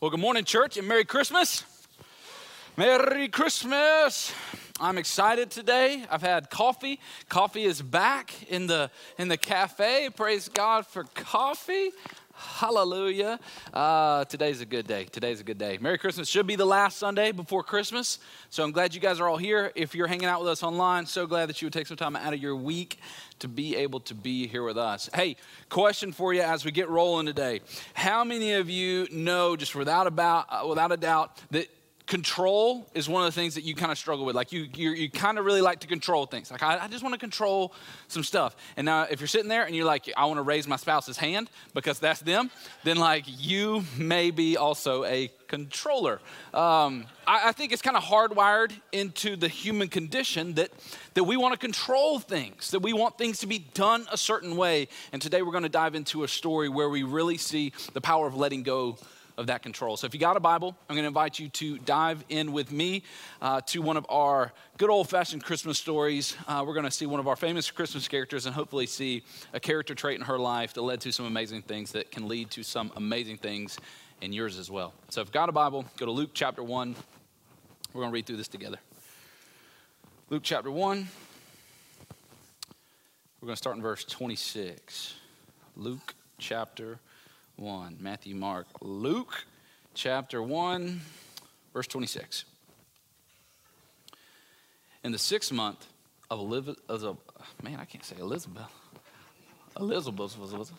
Well, good morning, church, and Merry Christmas. Merry Christmas. I'm excited today. I've had coffee. Coffee is back in the in the cafe. Praise God for coffee. Hallelujah. Uh, today's a good day. Today's a good day. Merry Christmas. Should be the last Sunday before Christmas. So I'm glad you guys are all here. If you're hanging out with us online, so glad that you would take some time out of your week to be able to be here with us. Hey, question for you as we get rolling today. How many of you know, just without, about, uh, without a doubt, that control is one of the things that you kind of struggle with. Like you, you, you kind of really like to control things. Like I, I just want to control some stuff. And now, if you're sitting there and you're like, I want to raise my spouse's hand because that's them, then like you may be also a controller. Um, I, I think it's kind of hardwired into the human condition that that we want to control things, that we want things to be done a certain way. And today we're going to dive into a story where we really see the power of letting go of that control. So if you got a Bible, I'm going to invite you to dive in with me uh, to one of our good old fashioned Christmas stories. Uh, we're going to see one of our famous Christmas characters and hopefully see a character trait in her life that led to some amazing things that can lead to some amazing things in yours as well. So if you've got a Bible, go to Luke chapter 1. We're going to read through this together. Luke chapter 1. We're going to start in verse 26. Luke chapter 1. Matthew, Mark, Luke chapter 1, verse 26. In the sixth month of Elizabeth, man, I can't say Elizabeth. Elizabeth was, was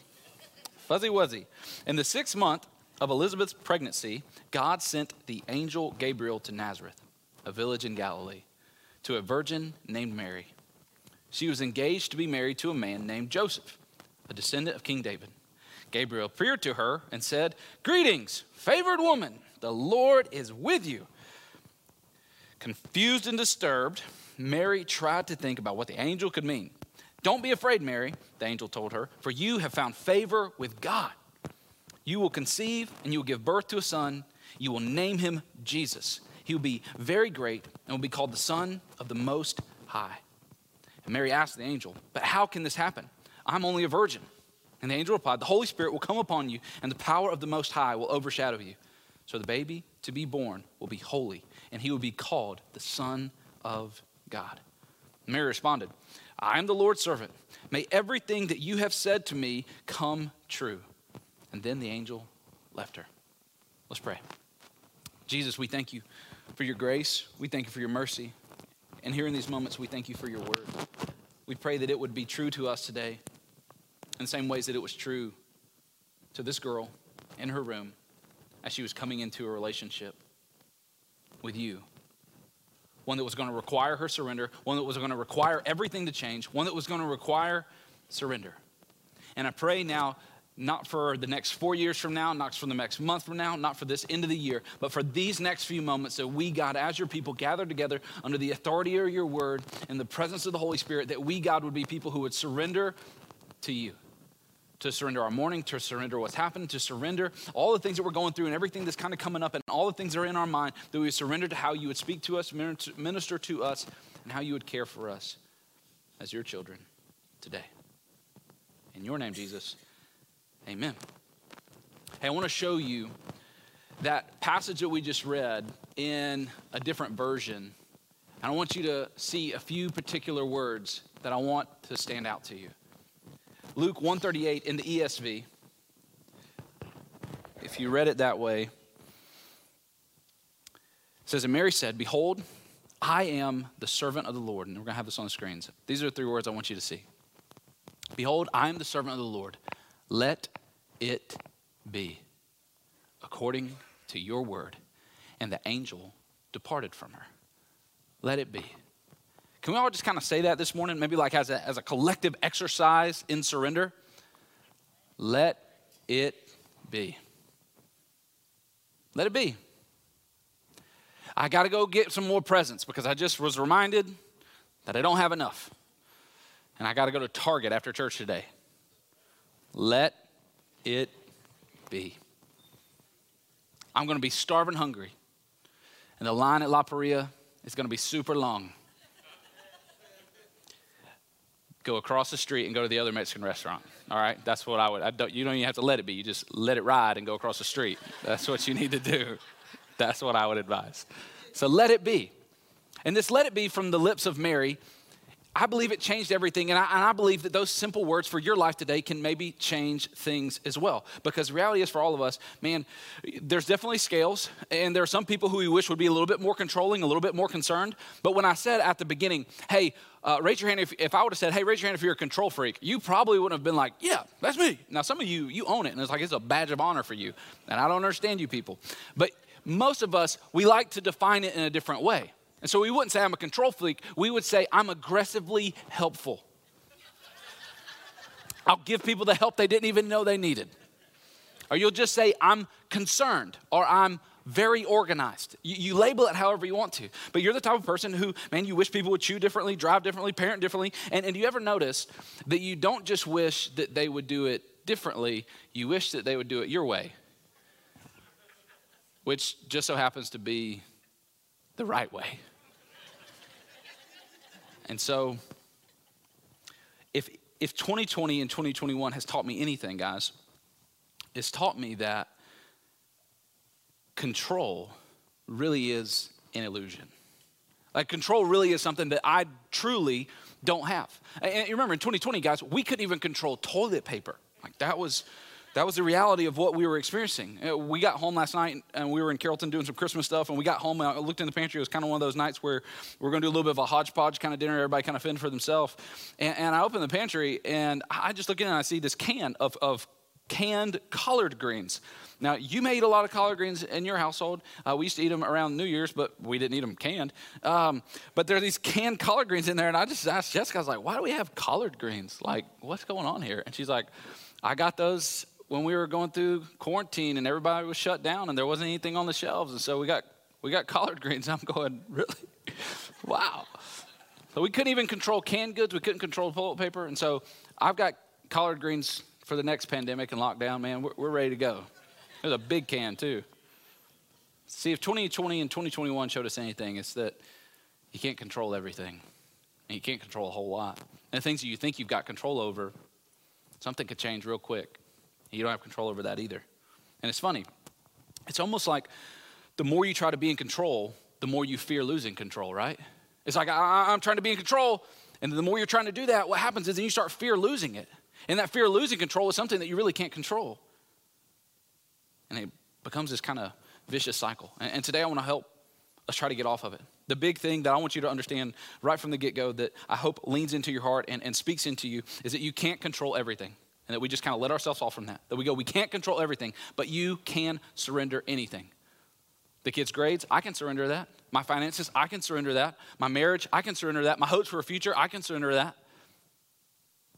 fuzzy wuzzy. In the sixth month of Elizabeth's pregnancy, God sent the angel Gabriel to Nazareth, a village in Galilee, to a virgin named Mary. She was engaged to be married to a man named Joseph, a descendant of King David. Gabriel appeared to her and said, Greetings, favored woman, the Lord is with you. Confused and disturbed, Mary tried to think about what the angel could mean. Don't be afraid, Mary, the angel told her, for you have found favor with God. You will conceive and you will give birth to a son. You will name him Jesus. He will be very great and will be called the Son of the Most High. And Mary asked the angel, But how can this happen? I'm only a virgin. And the angel replied, The Holy Spirit will come upon you, and the power of the Most High will overshadow you. So the baby to be born will be holy, and he will be called the Son of God. Mary responded, I am the Lord's servant. May everything that you have said to me come true. And then the angel left her. Let's pray. Jesus, we thank you for your grace. We thank you for your mercy. And here in these moments, we thank you for your word. We pray that it would be true to us today in the same ways that it was true to this girl in her room as she was coming into a relationship with you. One that was going to require her surrender, one that was going to require everything to change, one that was going to require surrender. And I pray now, not for the next four years from now, not for the next month from now, not for this end of the year, but for these next few moments that we, God, as your people, gather together under the authority of your word and the presence of the Holy Spirit, that we, God, would be people who would surrender to you to surrender our morning, to surrender what's happened, to surrender all the things that we're going through and everything that's kind of coming up and all the things that are in our mind, that we surrender to how you would speak to us, minister to us, and how you would care for us as your children today. In your name, Jesus, amen. Hey, I want to show you that passage that we just read in a different version. And I want you to see a few particular words that I want to stand out to you. Luke 138 in the ESV. If you read it that way, it says, And Mary said, Behold, I am the servant of the Lord. And we're going to have this on the screens. These are the three words I want you to see. Behold, I am the servant of the Lord. Let it be according to your word. And the angel departed from her. Let it be. Can we all just kind of say that this morning? Maybe like as a, as a collective exercise in surrender? Let it be. Let it be. I got to go get some more presents because I just was reminded that I don't have enough. And I got to go to Target after church today. Let it be. I'm going to be starving hungry. And the line at La Paria is going to be super long. Go across the street and go to the other Mexican restaurant. All right, that's what I would. I don't, you don't even have to let it be. You just let it ride and go across the street. That's what you need to do. That's what I would advise. So let it be. And this let it be from the lips of Mary I believe it changed everything. And I, and I, believe that those simple words for your life today can maybe change things as well. Because reality is for all of us, man, there's definitely scales. And there are some people who we wish would be a little bit more controlling, a little bit more concerned. But when I said at the beginning, hey, uh, raise your hand if, if I would have said, hey, raise your hand if you're a control freak, you probably wouldn't have been like, yeah, that's me. Now, some of you, you own it. And it's like it's a badge of honor for you. And I don't understand you people. But most of us, we like to define it in a different way. And so we wouldn't say I'm a control freak, we would say I'm aggressively helpful. I'll give people the help they didn't even know they needed. Or you'll just say, I'm concerned or I'm very organized. You, you, label it however you want to. But you're the type of person who, man, you wish people would chew differently, drive differently, parent differently. And, and do you ever notice that you don't just wish that they would do it differently, you wish that they would do it your way? Which just so happens to be the right way. And so, if, if 2020 and 2021 has taught me anything, guys, it's taught me that control really is an illusion. Like, control really is something that I truly don't have. And you remember in 2020, guys, we couldn't even control toilet paper. Like, that was that was the reality of what we were experiencing. Uh, we got home last night and we were in Carrollton doing some Christmas stuff. And we got home and I looked in the pantry. It was kind of one of those nights where we are going to do a little bit of a hodgepodge kind of dinner. Everybody kind of fend for themselves. And, and, I opened the pantry and I just look in and I see this can of, of canned collard greens. Now, you may eat a lot of collard greens in your household. Uh, we used to eat them around New Year's, but we didn't eat them canned. Um, but there are these canned collard greens in there, and I just asked Jessica, I was like, why do we have collard greens? Like, what's going on here? And she's like, I got those when we were going through quarantine and everybody was shut down and there wasn't anything on the shelves. And so we got, we got collard greens. I'm going, really? wow. So we couldn't even control canned goods. We couldn't control toilet paper. And so I've got collard greens for the next pandemic and lockdown, man. We're, we're ready to go. There's a big can, too. See, if 2020 and 2021 showed us anything, it's that you can't control everything. And you can't control a whole lot. And the things that you think you've got control over, something could change real quick. You don't have control over that either. And it's funny. It's almost like the more you try to be in control, the more you fear losing control, right? It's like I, am trying to be in control, and the more you're trying to do that, what happens is then you start fear losing it. And that fear of losing control is something that you really can't control. And it becomes this kind of vicious cycle. And, and today I want to help us try to get off of it. The big thing that I want you to understand right from the get go that I hope leans into your heart and, and speaks into you is that you can't control everything and that we just kind of let ourselves off from that. That we go, we can't control everything, but you can surrender anything. The kids' grades, I can surrender that. My finances, I can surrender that. My marriage, I can surrender that. My hopes for a future, I can surrender that.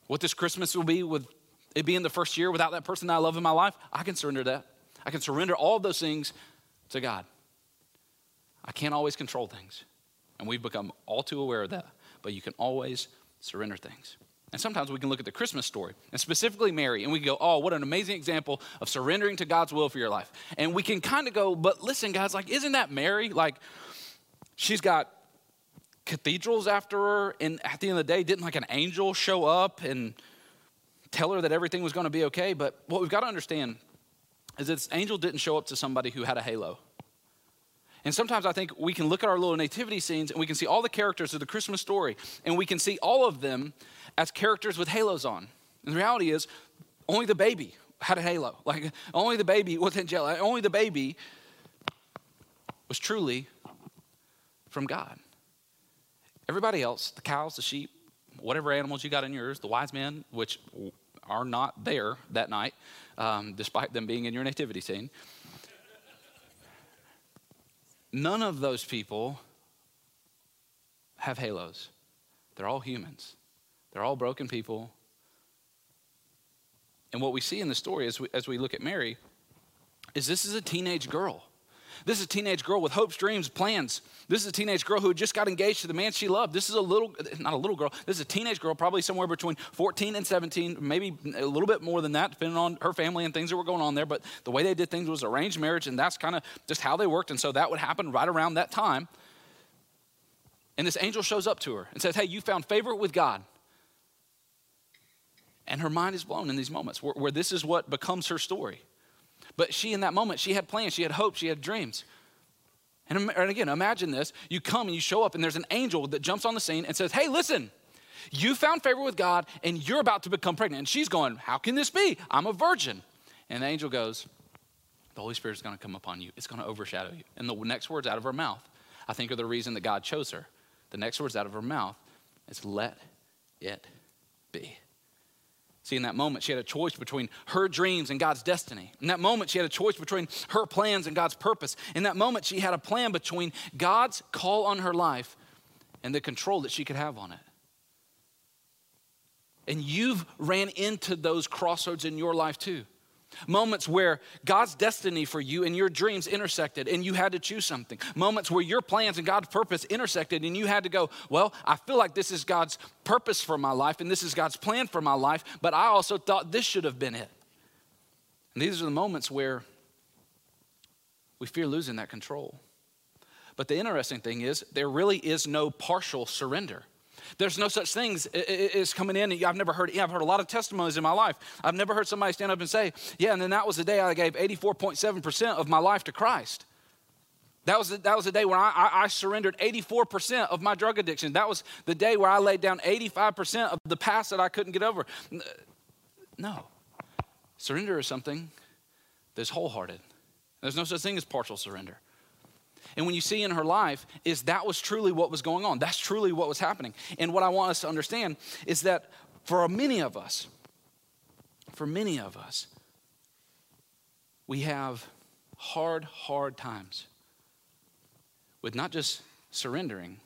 What this Christmas will be with it being the first year without that person that I love in my life, I can surrender that. I can surrender all those things to God. I can't always control things. And we've become all too aware of that. But you can always surrender things. And sometimes we can look at the Christmas story, and specifically Mary, and we can go, oh, what an amazing example of surrendering to God's will for your life. And we can kind of go, but listen, guys, like, isn't that Mary? Like, she's got cathedrals after her, and at the end of the day, didn't like an angel show up and tell her that everything was going to be okay? But what we've got to understand is this angel didn't show up to somebody who had a halo. And sometimes I think we can look at our little nativity scenes and we can see all the characters of the Christmas story, and we can see all of them as characters with halos on. And the reality is, only the baby had a halo. Like, only the baby was angelic. Only the baby was truly from God. Everybody else, the cows, the sheep, whatever animals you got in yours, the wise men, which are not there that night, um, despite them being in your nativity scene, none of those people have halos. They're all humans. They're all broken people. And what we see in the story as we, as we look at Mary is this is a teenage girl. This is a teenage girl with hopes, dreams, plans. This is a teenage girl who just got engaged to the man she loved. This is a little, not a little girl, this is a teenage girl, probably somewhere between 14 and 17, maybe a little bit more than that, depending on her family and things that were going on there. But the way they did things was arranged marriage, and that's kind of just how they worked. And so that would happen right around that time. And this angel shows up to her and says, Hey, you found favor with God. And her mind is blown in these moments where, where this is what becomes her story. But she, in that moment, she had plans, she had hopes, she had dreams. And, and again, imagine this you come and you show up, and there's an angel that jumps on the scene and says, Hey, listen, you found favor with God, and you're about to become pregnant. And she's going, How can this be? I'm a virgin. And the angel goes, The Holy Spirit is going to come upon you, it's going to overshadow you. And the next words out of her mouth, I think, are the reason that God chose her. The next words out of her mouth is, Let it be. See, in that moment, she had a choice between her dreams and God's destiny. In that moment, she had a choice between her plans and God's purpose. In that moment, she had a plan between God's call on her life and the control that she could have on it. And you've ran into those crossroads in your life too. Moments where God's destiny for you and your dreams intersected and you had to choose something. Moments where your plans and God's purpose intersected and you had to go, Well, I feel like this is God's purpose for my life and this is God's plan for my life, but I also thought this should have been it. And these are the moments where we fear losing that control. But the interesting thing is, there really is no partial surrender. There's no such thing as coming in. And I've never heard, I've heard a lot of testimonies in my life. I've never heard somebody stand up and say, yeah, and then that was the day I gave 84.7% of my life to Christ. That was, the, that was the day when I, I, I, surrendered 84% of my drug addiction. That was the day where I laid down 85% of the past that I couldn't get over. Uh, no. Surrender is something that's wholehearted. There's no such thing as partial surrender. And when you see in her life, is that was truly what was going on. That's truly what was happening. And what I want us to understand is that for many of us, for many of us, we have hard, hard times with not just surrendering,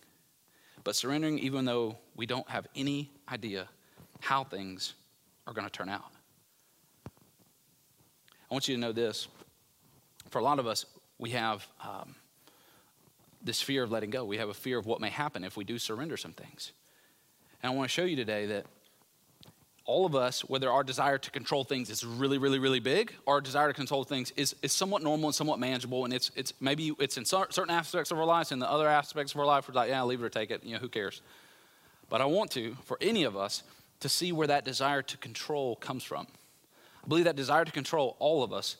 but surrendering even though we don't have any idea how things are going to turn out. I want you to know this. For a lot of us, we have um, this fear of letting go. We have a fear of what may happen if we do surrender some things. And I want to show you today that all of us, whether our desire to control things is really, really, really big, our desire to control things is, is somewhat normal and somewhat manageable. And it's, it's maybe it's in certain aspects of our lives, and the other aspects of our life, we're like, yeah, leave it or take it. You know, who cares? But I want to, for any of us, to see where that desire to control comes from. I believe that desire to control all of us,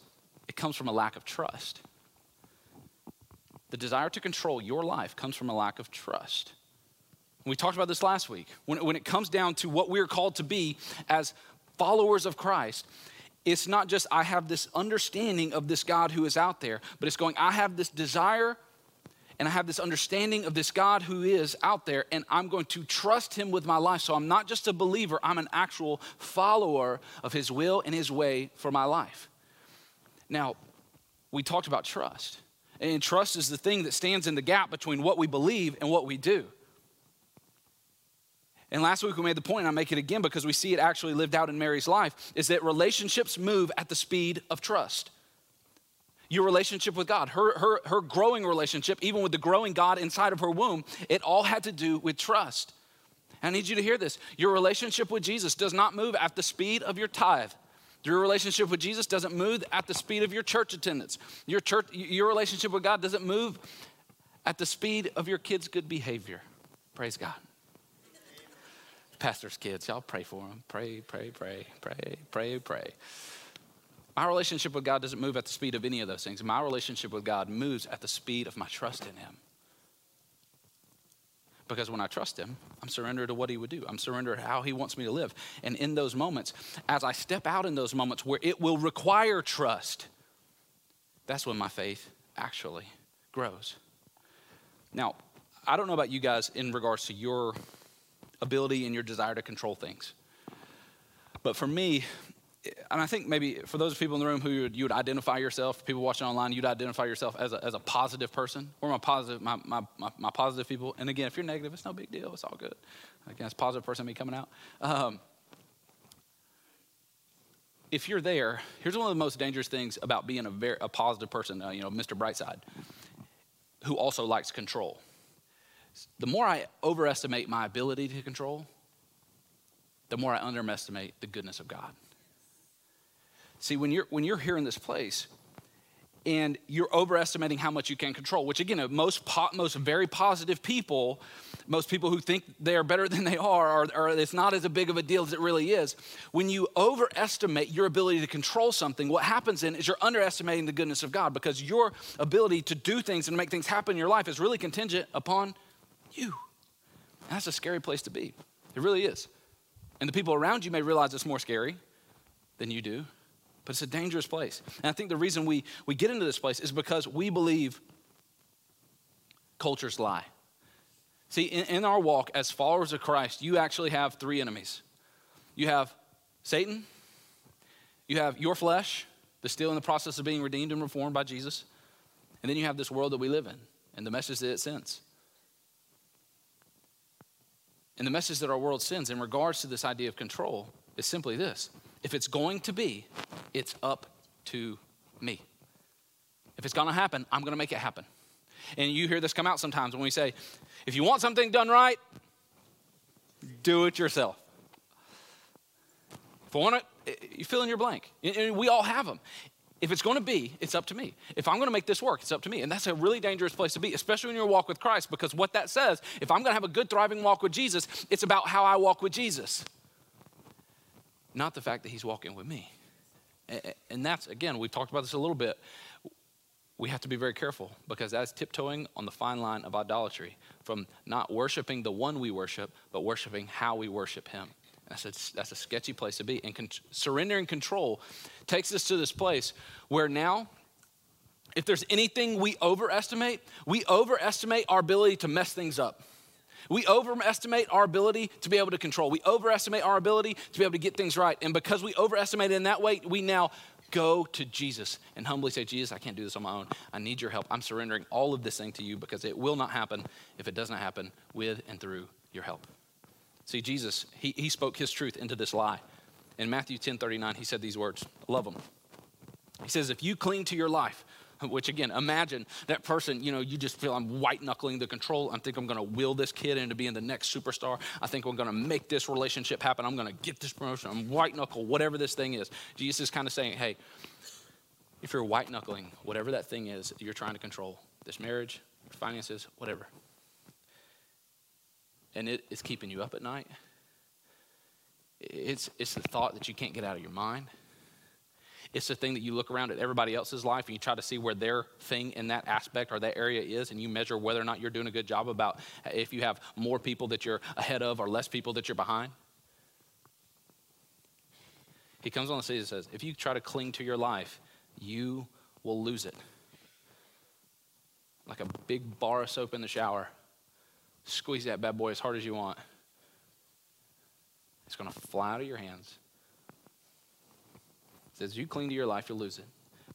it comes from a lack of trust. The desire to control your life comes from a lack of trust. We talked about this last week. When, when it comes down to what we're called to be as followers of Christ, it's not just I have this understanding of this God who is out there, but it's going, I have this desire and I have this understanding of this God who is out there, and I'm going to trust him with my life. So I'm not just a believer, I'm an actual follower of his will and his way for my life. Now, we talked about trust. And trust is the thing that stands in the gap between what we believe and what we do. And last week we made the point, and I make it again because we see it actually lived out in Mary's life, is that relationships move at the speed of trust. Your relationship with God, her, her, her growing relationship, even with the growing God inside of her womb, it all had to do with trust. I need you to hear this. Your relationship with Jesus does not move at the speed of your tithe. Your relationship with Jesus doesn't move at the speed of your church attendance. Your, church, your relationship with God doesn't move at the speed of your kids' good behavior. Praise God. Pastor's kids, y'all pray for them. Pray, pray, pray, pray, pray, pray. My relationship with God doesn't move at the speed of any of those things. My relationship with God moves at the speed of my trust in Him. Because when I trust Him, I'm surrendered to what He would do. I'm surrendered to how He wants me to live. And in those moments, as I step out in those moments where it will require trust, that's when my faith actually grows. Now, I don't know about you guys in regards to your ability and your desire to control things. But for me, and I think maybe for those people in the room who you would, you would identify yourself, people watching online, you'd identify yourself as a, as a positive person. Or my positive, my, my, my, my, positive people. And again, if you're negative, it's no big deal. It's all good. Again, it's positive person me coming out. Um, if you're there, here's one of the most dangerous things about being a, very, a positive person, uh, you know, Mr. Brightside, who also likes control. The more I overestimate my ability to control, the more I underestimate the goodness of God. See, when you're, when you're here in this place, and you're overestimating how much you can control, which again, uh, most, po- most very positive people, most people who think they are better than they are, or, or it's not as big of a deal as it really is. When you overestimate your ability to control something, what happens then is you're underestimating the goodness of God because your ability to do things and make things happen in your life is really contingent upon you. And that's a scary place to be. It really is. And the people around you may realize it's more scary than you do but it's a dangerous place. And I think the reason we, we get into this place is because we believe cultures lie. See, in, in our walk as followers of Christ, you actually have three enemies you have Satan, you have your flesh, that's still in the process of being redeemed and reformed by Jesus, and then you have this world that we live in and the message that it sends. And the message that our world sends in regards to this idea of control is simply this if it's going to be, it's up to me. If it's to happen, I'm to make it happen. And you hear this come out sometimes when we say, if you want something done right, do it yourself. If I want it, you fill in your blank. And we all have them. If it's going to be, it's up to me. If I'm going to make this work, it's up to me. And that's a really dangerous place to be, especially when you walk with Christ, because what that says, if I'm going to have a good, thriving walk with Jesus, it's about how I walk with Jesus not the fact that he's walking with me. And that's, again, we've talked about this a little bit. We have to be very careful because that's tiptoeing on the fine line of idolatry from not worshiping the one we worship, but worshiping how we worship him. That's a, that's a sketchy place to be. And con- surrendering control takes us to this place where now, if there's anything we overestimate, we overestimate our ability to mess things up. We overestimate our ability to be able to control. We overestimate our ability to be able to get things right. And because we overestimate it in that way, we now go to Jesus and humbly say, Jesus, I can't do this on my own. I need your help. I'm surrendering all of this thing to you because it will not happen if it doesn't happen with and through your help. See, Jesus, he, he spoke his truth into this lie. In Matthew 10 39, he said these words. Love them. He says, If you cling to your life, which again, imagine that person, you know, you just feel I'm white knuckling the control. I think I'm going to will this kid into being the next superstar. I think I'm going to make this relationship happen. I'm going to get this promotion. I'm white knuckle, whatever this thing is. Jesus is kind of saying, hey, if you're white knuckling, whatever that thing is you're trying to control, this marriage, finances, whatever, and it is keeping you up at night, it's, it's the thought that you can't get out of your mind. It's the thing that you look around at everybody else's life and you try to see where their thing in that aspect or that area is, and you measure whether or not you're doing a good job about if you have more people that you're ahead of or less people that you're behind. He comes on the scene and says, if you try to cling to your life, you will lose it. Like a big bar of soap in the shower. Squeeze that bad boy as hard as you want. It's going to fly out of your hands says, You cling to your life, you'll lose it.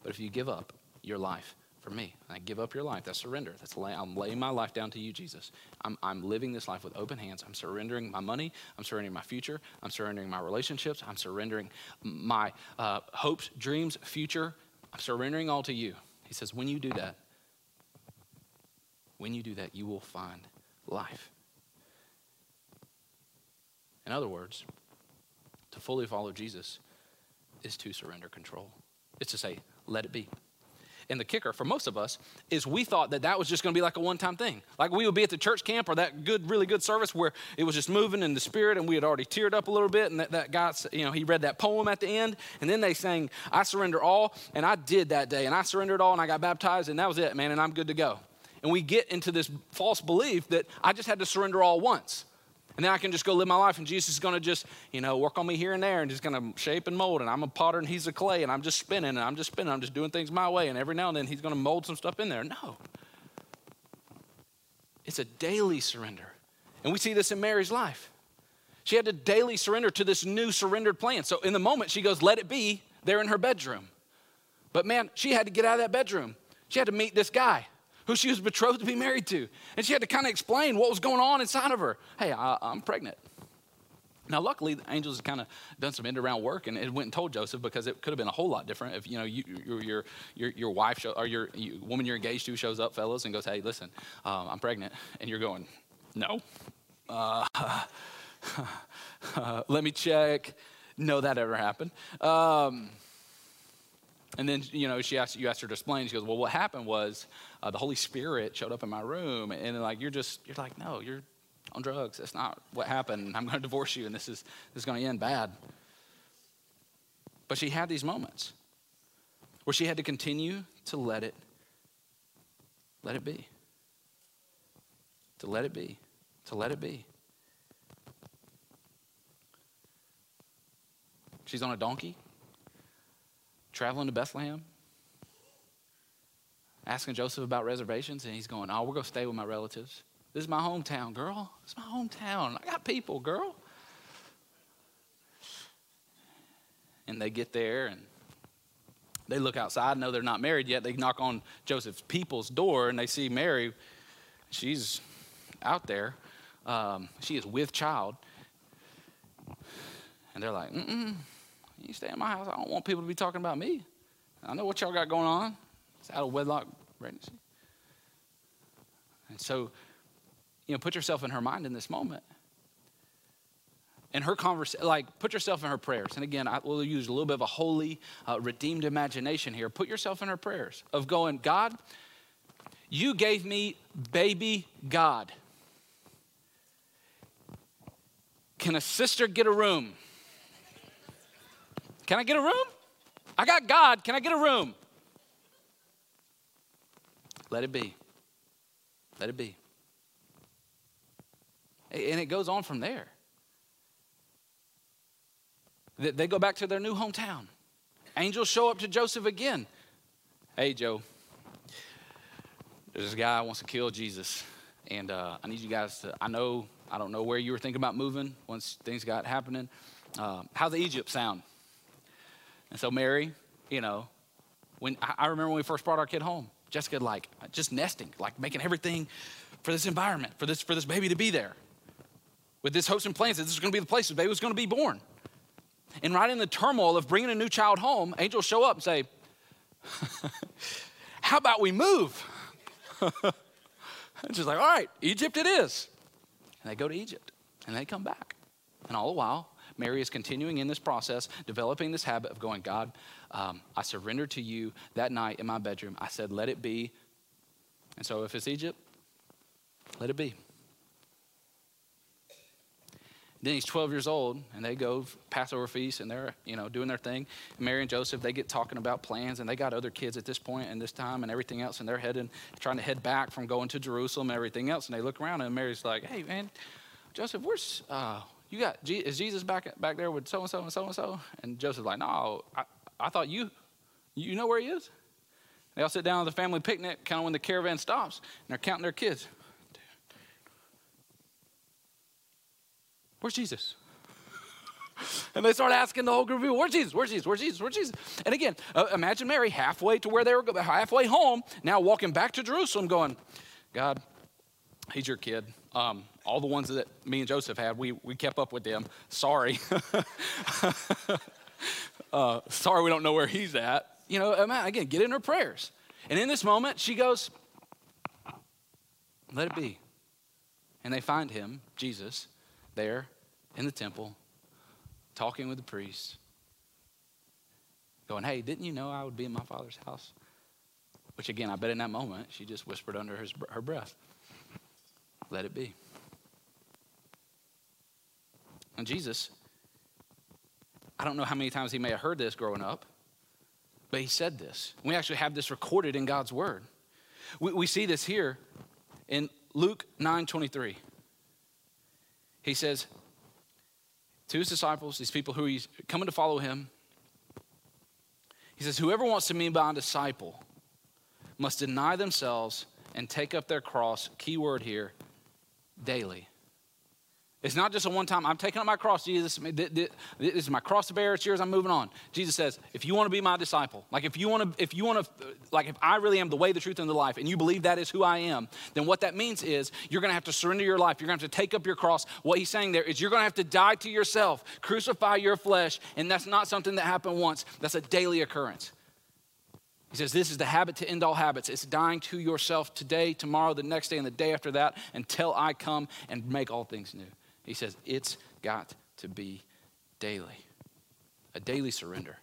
But if you give up your life for me, I give up your life, that's surrender. That's lay, I'm laying my life down to you, Jesus. I'm, I'm living this life with open hands. I'm surrendering my money. I'm surrendering my future. I'm surrendering my relationships. I'm surrendering my uh, hopes, dreams, future. I'm surrendering all to you. He says, When you do that, when you do that, you will find life. In other words, to fully follow Jesus, is to surrender control. It's to say, let it be. And the kicker for most of us is we thought that that was just going to be like a one time thing. Like we would be at the church camp or that good, really good service where it was just moving in the spirit and we had already teared up a little bit. And that, that guy, you know, he read that poem at the end. And then they sang, I surrender all. And I did that day. And I surrendered all and I got baptized. And that was it, man. And I'm good to go. And we get into this false belief that I just had to surrender all once. And then I can just go live my life, and Jesus is going to just, you know, work on me here and there, and just going to shape and mold. And I'm a potter, and he's a clay, and I'm just spinning, and I'm just spinning. I'm just doing things my way. And every now and then, he's going to mold some stuff in there. No. It's a daily surrender. And we see this in Mary's life. She had to daily surrender to this new surrendered plan. So in the moment, she goes, let it be, there in her bedroom. But man, she had to get out of that bedroom. She had to meet this guy who she was betrothed to be married to. And she had to kind of explain what was going on inside of her. Hey, I, am pregnant. Now, luckily, the angels had kind of done some end around work and it went and told Joseph because it could have been a whole lot different if, you know, you, your, your, your, wife show, or your you, woman you're engaged to shows up, fellas, and goes, hey, listen, um, I'm pregnant. And you're going, no. Uh, let me check. No, that ever happened. Um, And then, you know, she asked, you asked her to explain. She goes, well, what happened was uh, the Holy Spirit showed up in my room. And like, you're just, you're like, no, you're on drugs. That's not what happened. I'm going to divorce you and this is, this is going to end bad. But she had these moments where she had to continue to let it, let it be. To let it be. To let it be. She's on a donkey, traveling to Bethlehem, asking Joseph about reservations, and he's going, Oh, we're going to stay with my relatives. This is my hometown, girl. This is my hometown. I got people, girl. And they get there and they look outside, know they're not married yet. They knock on Joseph's people's door and they see Mary. She's out there. Um, she is with child. And they're like, mm-mm, you stay in my house. I don't want people to be talking about me. I know what y'all got going on. It's out of wedlock pregnancy. And so, you know, put yourself in her mind in this moment. And her conversation, like, put yourself in her prayers. And again, I will use a little bit of a holy, uh, redeemed imagination here. Put yourself in her prayers of going, God, you gave me baby God. Can a sister get a room? Can I get a room? I got God. Can I get a room? Let it be. Let it be. And it goes on from there. They go back to their new hometown. Angels show up to Joseph again. Hey, Joe, there's this guy who wants to kill Jesus. And uh, I need you guys to, I know, I don't know where you were thinking about moving once things got happening. Uh, how's Egypt sound? And so Mary, you know, when I remember when we first brought our kid home, Jessica like just nesting, like making everything for this environment, for this for this baby to be there. With this hopes and plans that this is going to be the place the baby was going to be born. And right in the turmoil of bringing a new child home, angels show up and say, "How about we move?" and she's like, "All right, Egypt it is." And they go to Egypt, and they come back, and all the while, Mary is continuing in this process, developing this habit of going, God, um, I surrender to you that night in my bedroom. I said, let it be. And so if it's Egypt, let it be. Then he's 12 years old, and they go Passover feast, and they're you know doing their thing. Mary and Joseph they get talking about plans, and they got other kids at this point and this time and everything else, and they're heading trying to head back from going to Jerusalem and everything else. And they look around, and Mary's like, "Hey man, Joseph, where's uh, you got, is Jesus back, back there with so and so and so and so? And Joseph's like, no, I, I thought you, you know where he is? They all sit down at the family picnic, kind of when the caravan stops, and they're counting their kids. Where's Jesus? and they start asking the whole group of people, "Where's Jesus? Where's Jesus? Where's Jesus? Where's Jesus?" And again, uh, imagine Mary halfway to where they were, halfway home, now walking back to Jerusalem, going, "God, he's your kid. Um, all the ones that me and Joseph had, we, we kept up with them. Sorry. uh, sorry, we don't know where he's at. You know, again, get in her prayers. And in this moment, she goes, Let it be. And they find him, Jesus, there in the temple, talking with the priests, going, Hey, didn't you know I would be in my father's house? Which, again, I bet in that moment, she just whispered under his, her breath, Let it be. And Jesus, I don't know how many times he may have heard this growing up, but he said this. We actually have this recorded in God's word. We, we see this here in Luke 9 23. He says to his disciples, these people who he's coming to follow him, he says, Whoever wants to be my disciple must deny themselves and take up their cross, key word here, daily. It's not just a one time, I'm taking up my cross, Jesus. This is my cross to bear, it's yours, I'm moving on. Jesus says, if you want to be my disciple, like if you want to, if you want to, like if I really am the way, the truth, and the life, and you believe that is who I am, then what that means is you're going to have to surrender your life. You're going to have to take up your cross. What he's saying there is you're going to have to die to yourself, crucify your flesh, and that's not something that happened once, that's a daily occurrence. He says, This is the habit to end all habits. It's dying to yourself today, tomorrow, the next day, and the day after that until I come and make all things new. He says it's got to be daily, a daily surrender.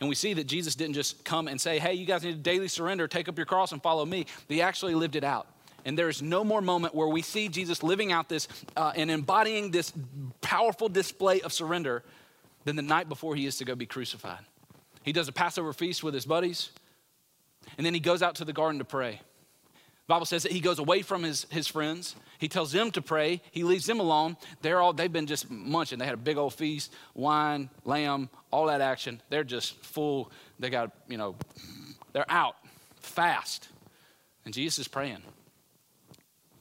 And we see that Jesus didn't just come and say, hey, you guys need to daily surrender, take up your cross and follow me. He actually lived it out. And there is no more moment where we see Jesus living out this uh, and embodying this powerful display of surrender than the night before he is to go be crucified. He does a Passover feast with his buddies, and then he goes out to the garden to pray. Bible says that he goes away from his, his friends. He tells them to pray. He leaves them alone. They're all, they've been just munching. They had a big old feast, wine, lamb, all that action. They're just full. They got, you know, they're out fast. And Jesus is praying.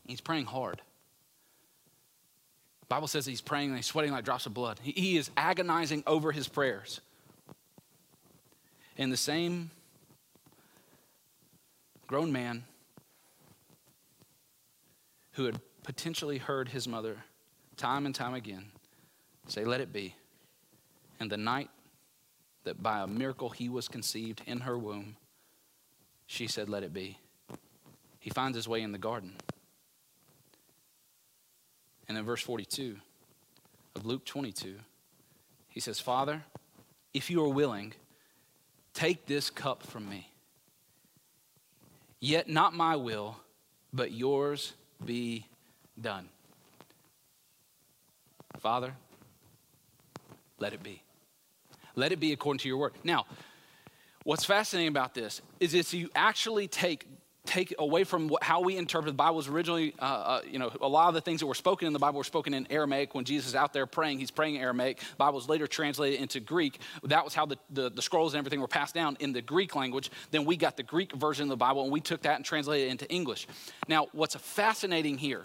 He's praying hard. Bible says he's praying and he's sweating like drops of blood. He, he is agonizing over his prayers. And the same grown man who had potentially heard his mother time and time again say, Let it be. And the night that by a miracle he was conceived in her womb, she said, Let it be. He finds his way in the garden. And in verse 42 of Luke 22, he says, Father, if you are willing, take this cup from me. Yet not my will, but yours be done. Father, let it be. Let it be according to your word. Now, what's fascinating about this is if you actually take take away from what, how we interpret the Bible was originally, uh, uh, you know, a lot of the things that were spoken in the Bible were spoken in Aramaic. When Jesus is out there praying, he's praying in Aramaic. The Bible was later translated into Greek. That was how the, the, the, scrolls and everything were passed down in the Greek language. Then we got the Greek version of the Bible and we took that and translated it into English. Now, what's fascinating here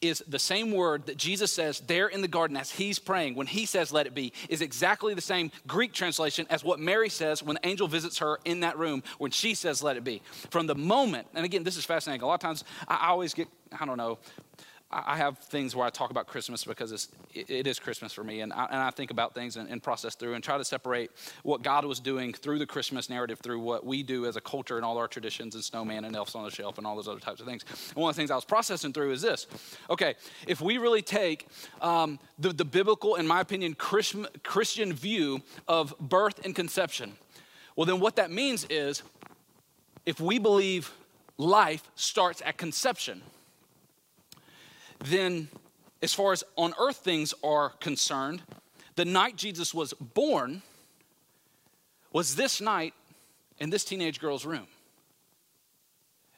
is the same word that Jesus says there in the garden as he's praying, when he says, let it be, is exactly the same Greek translation as what Mary says when the angel visits her in that room when she says, let it be. From the moment, and again, this is fascinating. A lot of times I always get, I don't know, I have things where I talk about Christmas because it's, it is Christmas for me, and I, and I think about things and, and, process through and try to separate what God was doing through the Christmas narrative through what we do as a culture and all our traditions and snowman and elves on the shelf and all those other types of things. And one of the things I was processing through is this: okay, if we really take um, the, the biblical, in my opinion, Christian view of birth and conception, well, then what that means is if we believe life starts at conception then as far as on earth things are concerned, the night Jesus was born was this night in this teenage girl's room.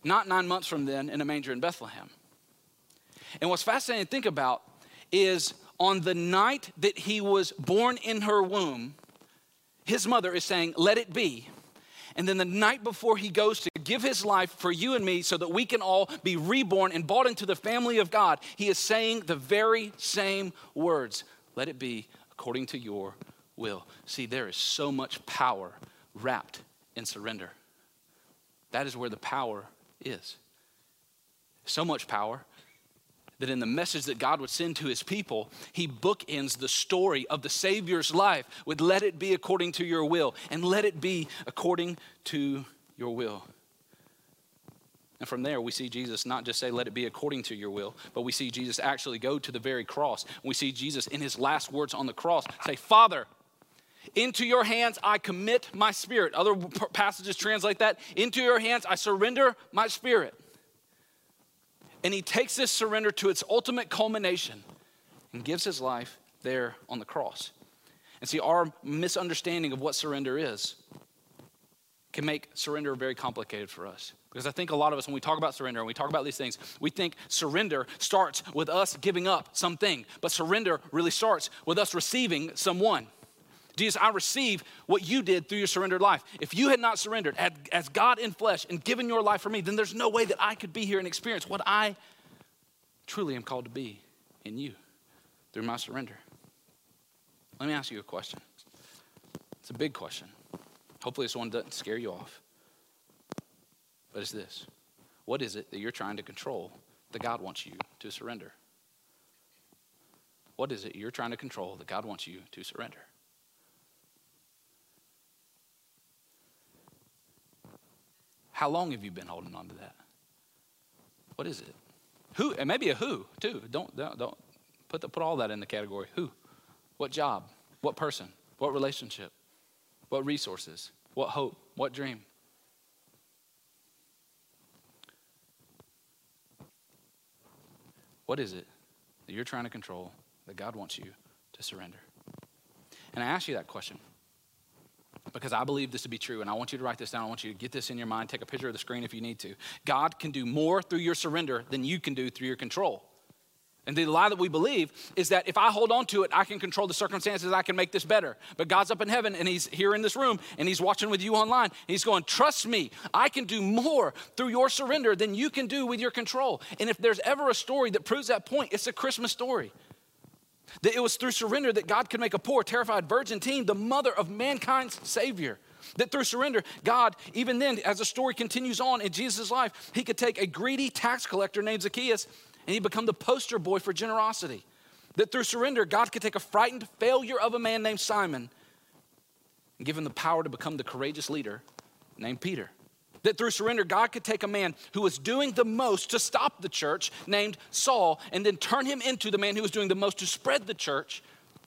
Not nine months from then in a manger in Bethlehem. And what's fascinating to think about is on the night that he was born in her womb, his mother is saying, Let it be. And then the night before he goes to give his life for you and me so that we can all be reborn and brought into the family of God, he is saying the very same words Let it be according to your will. See, there is so much power wrapped in surrender. That is where the power is. So much power that in the message that God would send to his people, he bookends the story of the Savior's life with let it be according to your will and let it be according to your will. And from there, we see Jesus not just say, let it be according to your will, but we see Jesus actually go to the very cross. We see Jesus in his last words on the cross say, Father, into your hands I commit my spirit. Other passages translate that, into your hands I surrender my spirit. And he takes this surrender to its ultimate culmination and gives his life there on the cross. And see, our misunderstanding of what surrender is can make surrender very complicated for us. Because I think a lot of us, when we talk about surrender and we talk about these things, we think surrender starts with us giving up something. But surrender really starts with us receiving someone. Jesus, I receive what you did through your surrendered life. If you had not surrendered as God in flesh and given your life for me, then there's no way that I could be here and experience what I truly am called to be in you through my surrender. Let me ask you a question. It's a big question. Hopefully, this one doesn't scare you off. But it's this What is it that you're trying to control that God wants you to surrender? What is it you're trying to control that God wants you to surrender? How long have you been holding on to that? What is it? Who? And maybe a who too. Don't don't, don't put the, put all that in the category. Who? What job? What person? What relationship? What resources? What hope? What dream? What is it that you're trying to control that God wants you to surrender? And I ask you that question because I believe this to be true, and I want you to write this down. I want you to get this in your mind. Take a picture of the screen if you need to. God can do more through your surrender than you can do through your control. And the lie that we believe is that if I hold on to it, I can control the circumstances, I can make this better. But God's up in heaven and He's here in this room and He's watching with you online. He's going, Trust me, I can do more through your surrender than you can do with your control. And if there's ever a story that proves that point, it's a Christmas story. That it was through surrender that God could make a poor, terrified virgin teen the mother of mankind's Savior. That through surrender, God, even then, as the story continues on in Jesus' life, He could take a greedy tax collector named Zacchaeus and he become the poster boy for generosity. That through surrender, God could take a frightened failure of a man named Simon and give him the power to become the courageous leader named Peter. That through surrender, God could take a man who was doing the most to stop the church, named Saul, and then turn him into the man who was doing the most to spread the church,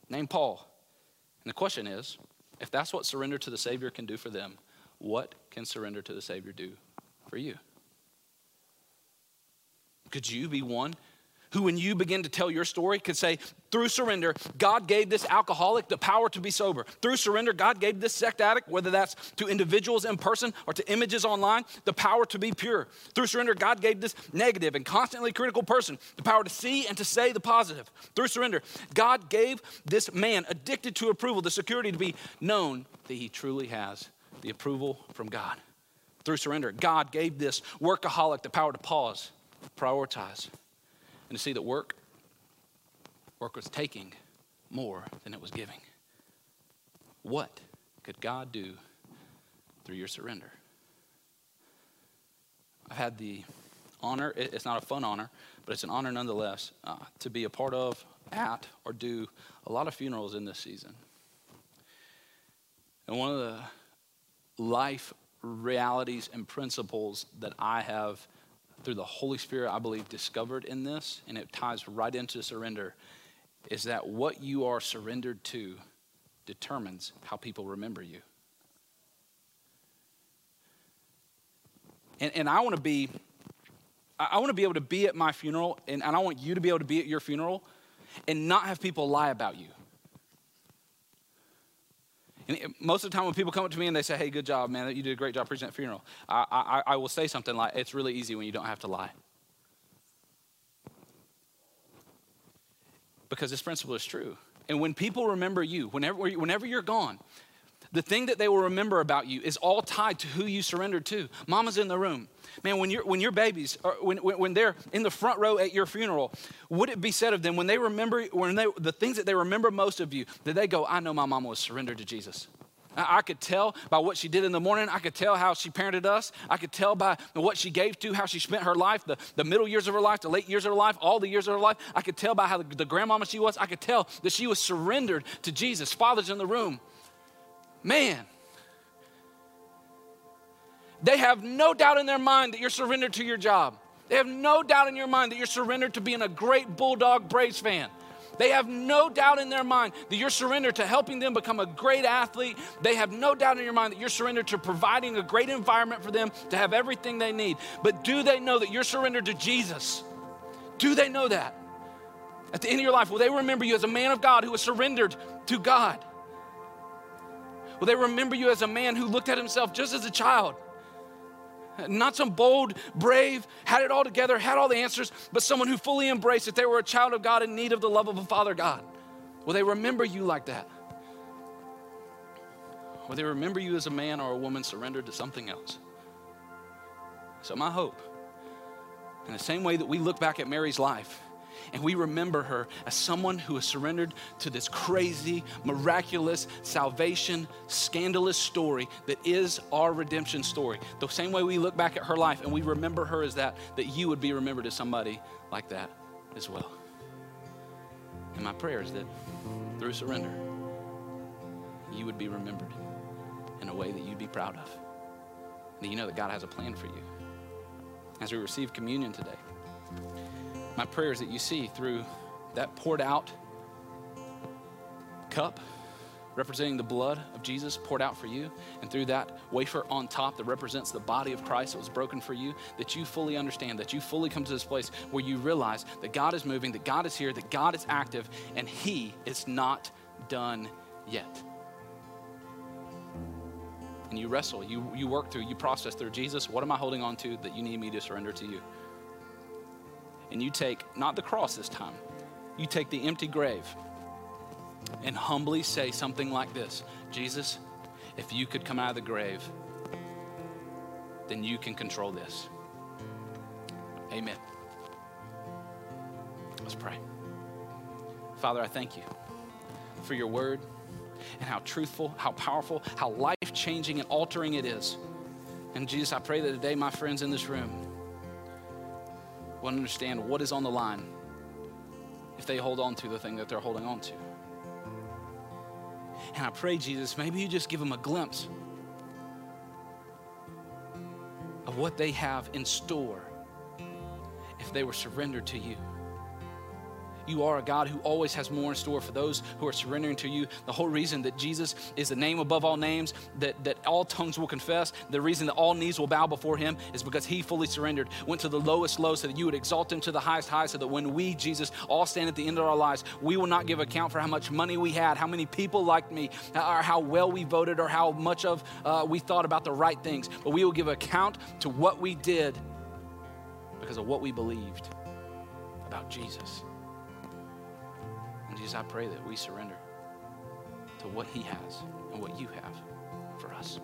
named Paul. And the question is if that's what surrender to the Savior can do for them, what can surrender to the Savior do for you? Could you be one who, when you begin to tell your story, could say, through surrender, God gave this alcoholic the power to be sober. Through surrender, God gave this sect addict, whether that's to individuals in person or to images online, the power to be pure. Through surrender, God gave this negative and constantly critical person the power to see and to say the positive. Through surrender, God gave this man addicted to approval the security to be known that he truly has the approval from God. Through surrender, God gave this workaholic the power to pause prioritize and to see that work, work was taking more than it was giving. What could God do through your surrender? I've had the honor, it's not a fun honor, but it's an honor nonetheless, uh, to be a part of, at, or do a lot of funerals in this season. And one of the life realities and principles that I have through the Holy Spirit, I believe, discovered in this, and it ties right into surrender, is that what you are surrendered to determines how people remember you. And, and I want to be, I want to be able to be at my funeral, and, and I want you to be able to be at your funeral and not have people lie about you. And most of the time, when people come up to me and they say, "Hey, good job, man! You did a great job preaching at funeral," I, I, I will say something like, "It's really easy when you don't have to lie." Because this principle is true. And when people remember you, whenever, whenever you're gone, the thing that they will remember about you is all tied to who you surrendered to. Mama's in the room. Man, when, you when your babies, when, when they're in the front row at your funeral, would it be said of them when they remember, when they, the things that they remember most of you, that they go, I know my mama was surrendered to Jesus? I could tell by what she did in the morning. I could tell how she parented us. I could tell by what she gave to, how she spent her life, the, the middle years of her life, the late years of her life, all the years of her life. I could tell by how the, the grandmama she was. I could tell that she was surrendered to Jesus. Father's in the room. Man, they have no doubt in their mind that you're surrendered to your job. They have no doubt in your mind that you're surrendered to being a great Bulldog Braves fan. They have no doubt in their mind that you're surrendered to helping them become a great athlete. They have no doubt in your mind that you're surrendered to providing a great environment for them to have everything they need. But do they know that you're surrendered to Jesus? Do they know that? At the end of your life, will they remember you as a man of God who was surrendered to God? Will they remember you as a man who looked at himself just as a child? Not some bold, brave, had it all together, had all the answers, but someone who fully embraced that they were a child of God in need of the love of a Father God. Will they remember you like that? Will they remember you as a man or a woman surrendered to something else? So, my hope, in the same way that we look back at Mary's life, and we remember her as someone who has surrendered to this crazy, miraculous, salvation, scandalous story that is our redemption story. The same way we look back at her life and we remember her as that, that you would be remembered as somebody like that as well. And my prayer is that through surrender, you would be remembered in a way that you'd be proud of. That you know that God has a plan for you. As we receive communion today, my prayer is that you see through that poured out cup representing the blood of Jesus poured out for you, and through that wafer on top that represents the body of Christ that was broken for you, that you fully understand, that you fully come to this place where you realize that God is moving, that God is here, that God is active, and He is not done yet. And you wrestle, you, you work through, you process through Jesus, what am I holding on to that you need me to surrender to you? And you take not the cross this time, you take the empty grave and humbly say something like this Jesus, if you could come out of the grave, then you can control this. Amen. Let's pray. Father, I thank you for your word and how truthful, how powerful, how life changing and altering it is. And Jesus, I pray that today my friends in this room will understand what is on the line if they hold on to the thing that they're holding on to. And I pray, Jesus, maybe you just give them a glimpse of what they have in store if they were surrendered to you. You are a God who always has more in store for those who are surrendering to you. The whole reason that Jesus is the name above all names, that, that all tongues will confess, the reason that all knees will bow before him is because he fully surrendered, went to the lowest low so that you would exalt him to the highest high, so that when we, Jesus, all stand at the end of our lives, we will not give account for how much money we had, how many people liked me, or how well we voted, or how much of uh, we thought about the right things. But we will give account to what we did because of what we believed about Jesus. And Jesus, I pray that we surrender to what He has and what you have for us.